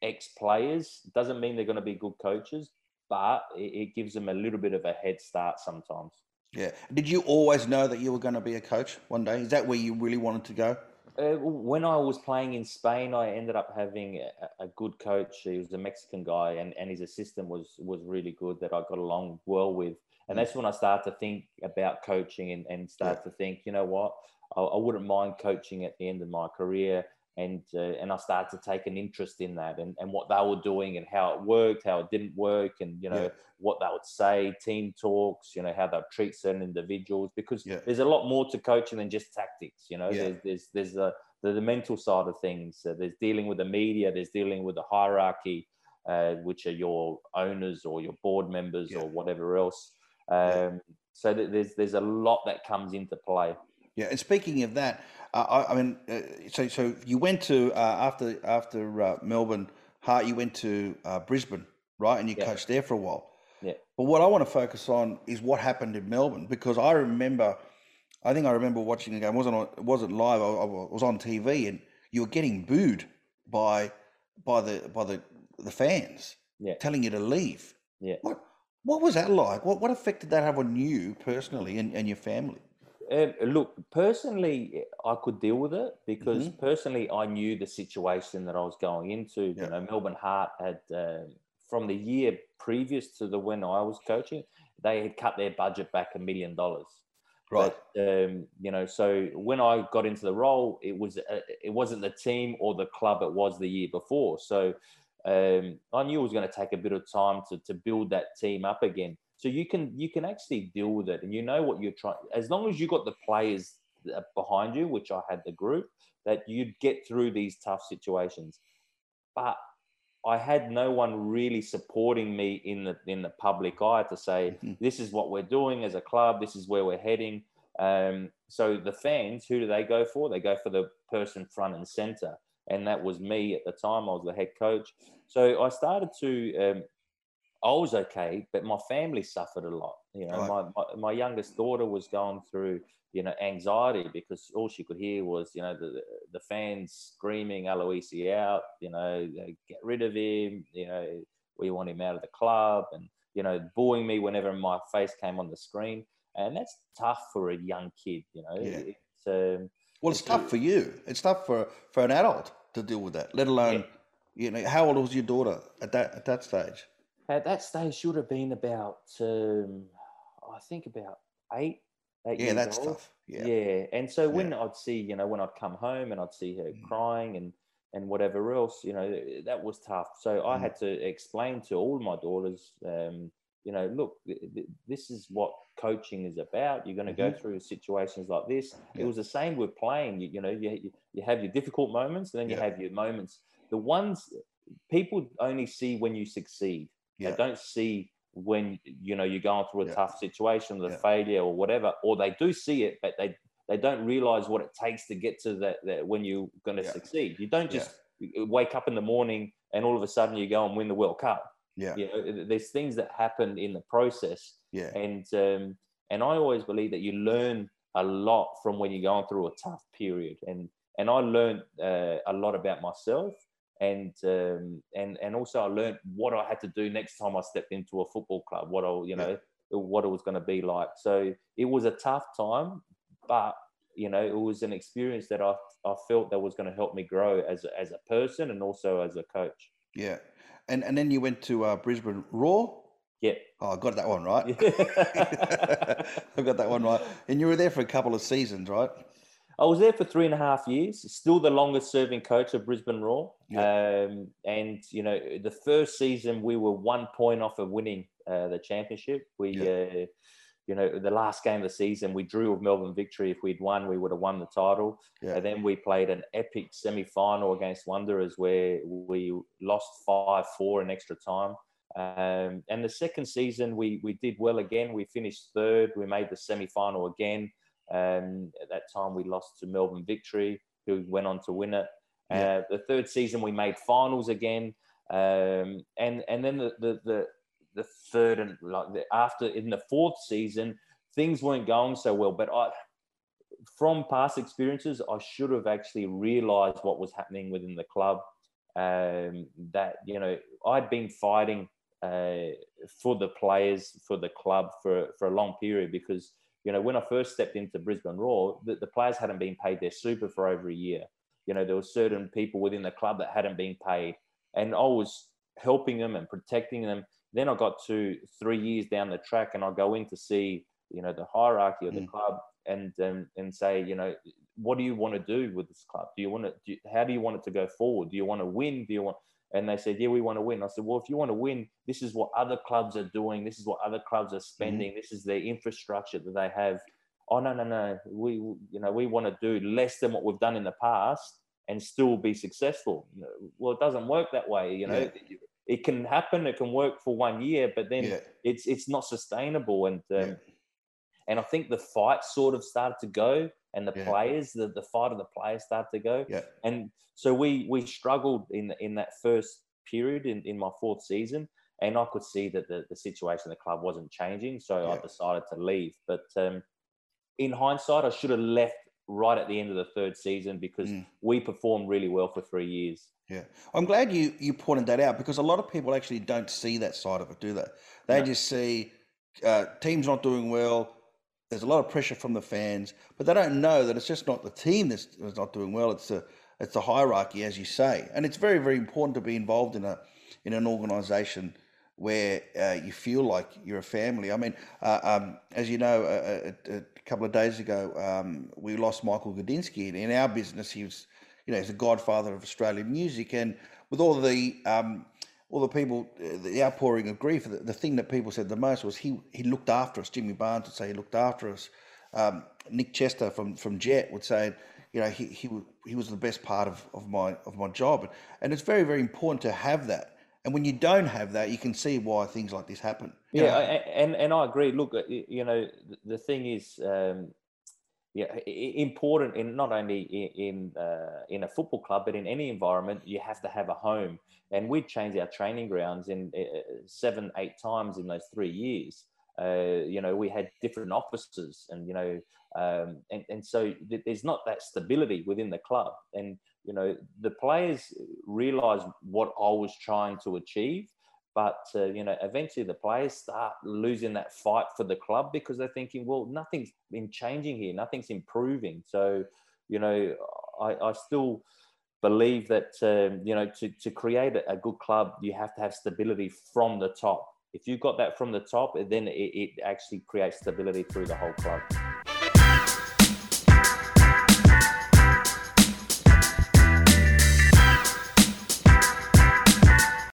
ex players doesn't mean they're going to be good coaches, but it, it gives them a little bit of a head start sometimes. Yeah. Did you always know that you were going to be a coach one day? Is that where you really wanted to go? Uh, when I was playing in Spain, I ended up having a, a, good coach. He was a Mexican guy, and, and his assistant was was really good that I got along well with. And mm. that's when I started to think about coaching and, and start yeah. to think, you know what, I, I, wouldn't mind coaching at the end of my career and uh, and I started to take an interest in that and, and what they were doing and how it worked, how it didn't work, and you know yeah. what they would say, team talks, you know how they treat certain individuals because yeah. there's a lot more to coaching than just tactics. You know, yeah. there's there's there's the, the, the mental side of things. Uh, there's dealing with the media. There's dealing with the hierarchy, uh, which are your owners or your board members or whatever else. Um, so there's there's a lot that comes into play. Yeah, and speaking of that, I, I, mean, uh, so so you went to uh, after after uh, Melbourne Heart, you went to uh, Brisbane, right? And you yeah. coached there for a while. Yeah. But what I want to focus on is what happened in Melbourne because I remember I think I remember watching the game. It wasn't on, wasn't live. I, I was on TV, and you were getting booed by by the by the the fans, yeah. telling you to leave. Yeah. What what was that like? What what effect did that have on you personally and, and your family? Um, look, personally, I could deal with it because mm-hmm. personally, I knew the situation that I was going into. Yeah. You know, Melbourne Heart had uh, from the year previous to the when I was coaching, they had cut their budget back a million dollars. Right. But, um, you know, so when I got into the role, it was uh, it wasn't the team or the club it was the year before. So um, I knew it was going to take a bit of time to to build that team up again. So you can you can actually deal with it, and you know what you're trying. As long as you got the players behind you, which I had the group, that you'd get through these tough situations. But I had no one really supporting me in the in the public eye to say mm-hmm. this is what we're doing as a club, this is where we're heading. Um, so the fans, who do they go for? They go for the person front and center, and that was me at the time. I was the head coach, so I started to. Um, I was okay, but my family suffered a lot. You know, right. my, my my youngest daughter was going through you know, anxiety because all she could hear was, you know, the the fans screaming Aloisi out, you know, get rid of him, you know, we want him out of the club, and you know, booing me whenever my face came on the screen, and that's tough for a young kid, you know. Yeah. It's, um, well, it's, it's tough for you. It's tough for for an adult to deal with that, let alone, yeah. you know, how old was your daughter at that at that stage? At that stage, she would have been about, um, I think, about eight yeah, that's old. tough. Yeah. yeah. And so when yeah. I'd see, you know, when I'd come home and I'd see her mm. crying and and whatever else, you know, that was tough. So mm. I had to explain to all my daughters, um, you know, look, this is what coaching is about. You're going to mm-hmm. go through situations like this. Yeah. It was the same with playing. You, you know, you, you have your difficult moments and then you have your moments. The ones people only see when you succeed. They don't see when you know you're going through a yeah. tough situation, the yeah. failure or whatever, or they do see it, but they they don't realize what it takes to get to that, that when you're going to yeah. succeed. You don't just wake up in the morning and all of a sudden you go and win the World Cup. Yeah, you know, there's things that happen in the process. Yeah, and um, and I always believe that you learn a lot from when you're going through a tough period, and and I learned uh, a lot about myself and um, and and also I learned what I had to do next time I stepped into a football club. What I you know yeah. what it was going to be like. So it was a tough time, but you know it was an experience that I I felt that was going to help me grow as a, as a person and also as a coach. Yeah, and and then you went to uh, Brisbane Roar. Yeah. Oh, I got that one right. [LAUGHS] [LAUGHS] I got that one right. And you were there for a couple of seasons, right? I was there for three and a half years, still the longest serving coach of Brisbane Roar. Yeah. Um, and, you know, the first season we were one point off of winning uh, the championship. We, yeah. uh, you know, the last game of the season, we drew with Melbourne Victory. If we'd won, we would have won the title. Yeah. And then we played an epic semi final against Wanderers where we lost 5 4 in extra time. Um, and the second season, we, we did well again. We finished third. We made the semi final again. Um, at that time, we lost to Melbourne Victory, who went on to win it. Yeah. Uh, the third season, we made finals again, um, and and then the the the, the third and like the, after in the fourth season, things weren't going so well. But I, from past experiences, I should have actually realised what was happening within the club. Um, that you know, I'd been fighting uh, for the players, for the club for for a long period because you know, when I first stepped into Brisbane Roar, the, the players hadn't been paid their super for over a year. You know, there were certain people within the club that hadn't been paid, and I was helping them and protecting them. Then I got to three years down the track, and I go in to see, you know, the hierarchy of the mm. club and um, and say, you know, what do you want to do with this club? Do you want to? Do, how do you want it to go forward? Do you want to win? Do you want? And they said, yeah, we want to win. I said, well, if you want to win, this is what other clubs are doing. This is what other clubs are mm-hmm. spending. Mm-hmm. This is their infrastructure that they have. Oh, no, no, no. We, you know, we want to do less than what we've done in the past and still be successful. Well, it doesn't work that way. You know, yeah. it can happen. It can work for one year, but then yeah. it's, it's not sustainable. And, um, yeah. and I think the fight sort of started to go and the yeah. players, the, the fight of the players start to go. Yeah. And so we we struggled in in that first period in, in my fourth season. And I could see that the, the situation in the club wasn't changing. So yeah. I decided to leave. But um, in hindsight, I should have left right at the end of the third season because mm. we performed really well for three years. Yeah, I'm glad you you pointed that out because a lot of people actually don't see that side of it, do they? They no. just see uh, teams not doing well. There's a lot of pressure from the fans, but they don't know that it's just not the team that's, that's not doing well. It's the it's the hierarchy, as you say, and it's very very important to be involved in a in an organisation where uh, you feel like you're a family. I mean, uh, um, as you know, a, a, a, couple of days ago, um, we lost Michael Gudinski. In our business, he was, you know, he's the godfather of Australian music. And with all the um, all the people, uh, the outpouring of grief, the, the, thing that people said the most was he he looked after us. Jimmy Barnes would say he looked after us. Um, Nic Cester from from Jet would say, you know, he he he was the best part of, of my of my job, and it's very very important to have that and when you don't have that, you can see why things like this happen. Yeah, and and I agree. Look, uh, you know, the thing is, um, yeah, important in not only in uh, in a football club, but in any environment, you have to have a home. And we changed our training grounds in uh, seven, eight times in those three years. Uh, you know, we had different offices, and you know, um, and and so there's not that stability within the club, and you know, the players realised what I was trying to achieve, but uh, you know, eventually the players start losing that fight for the club because they're thinking, well, nothing's been changing here, nothing's improving. So, you know, I, I still believe that um, you know to, to create a, good club, you have to have stability from the top. If you've got that from the top, then it, it actually creates stability through the whole club.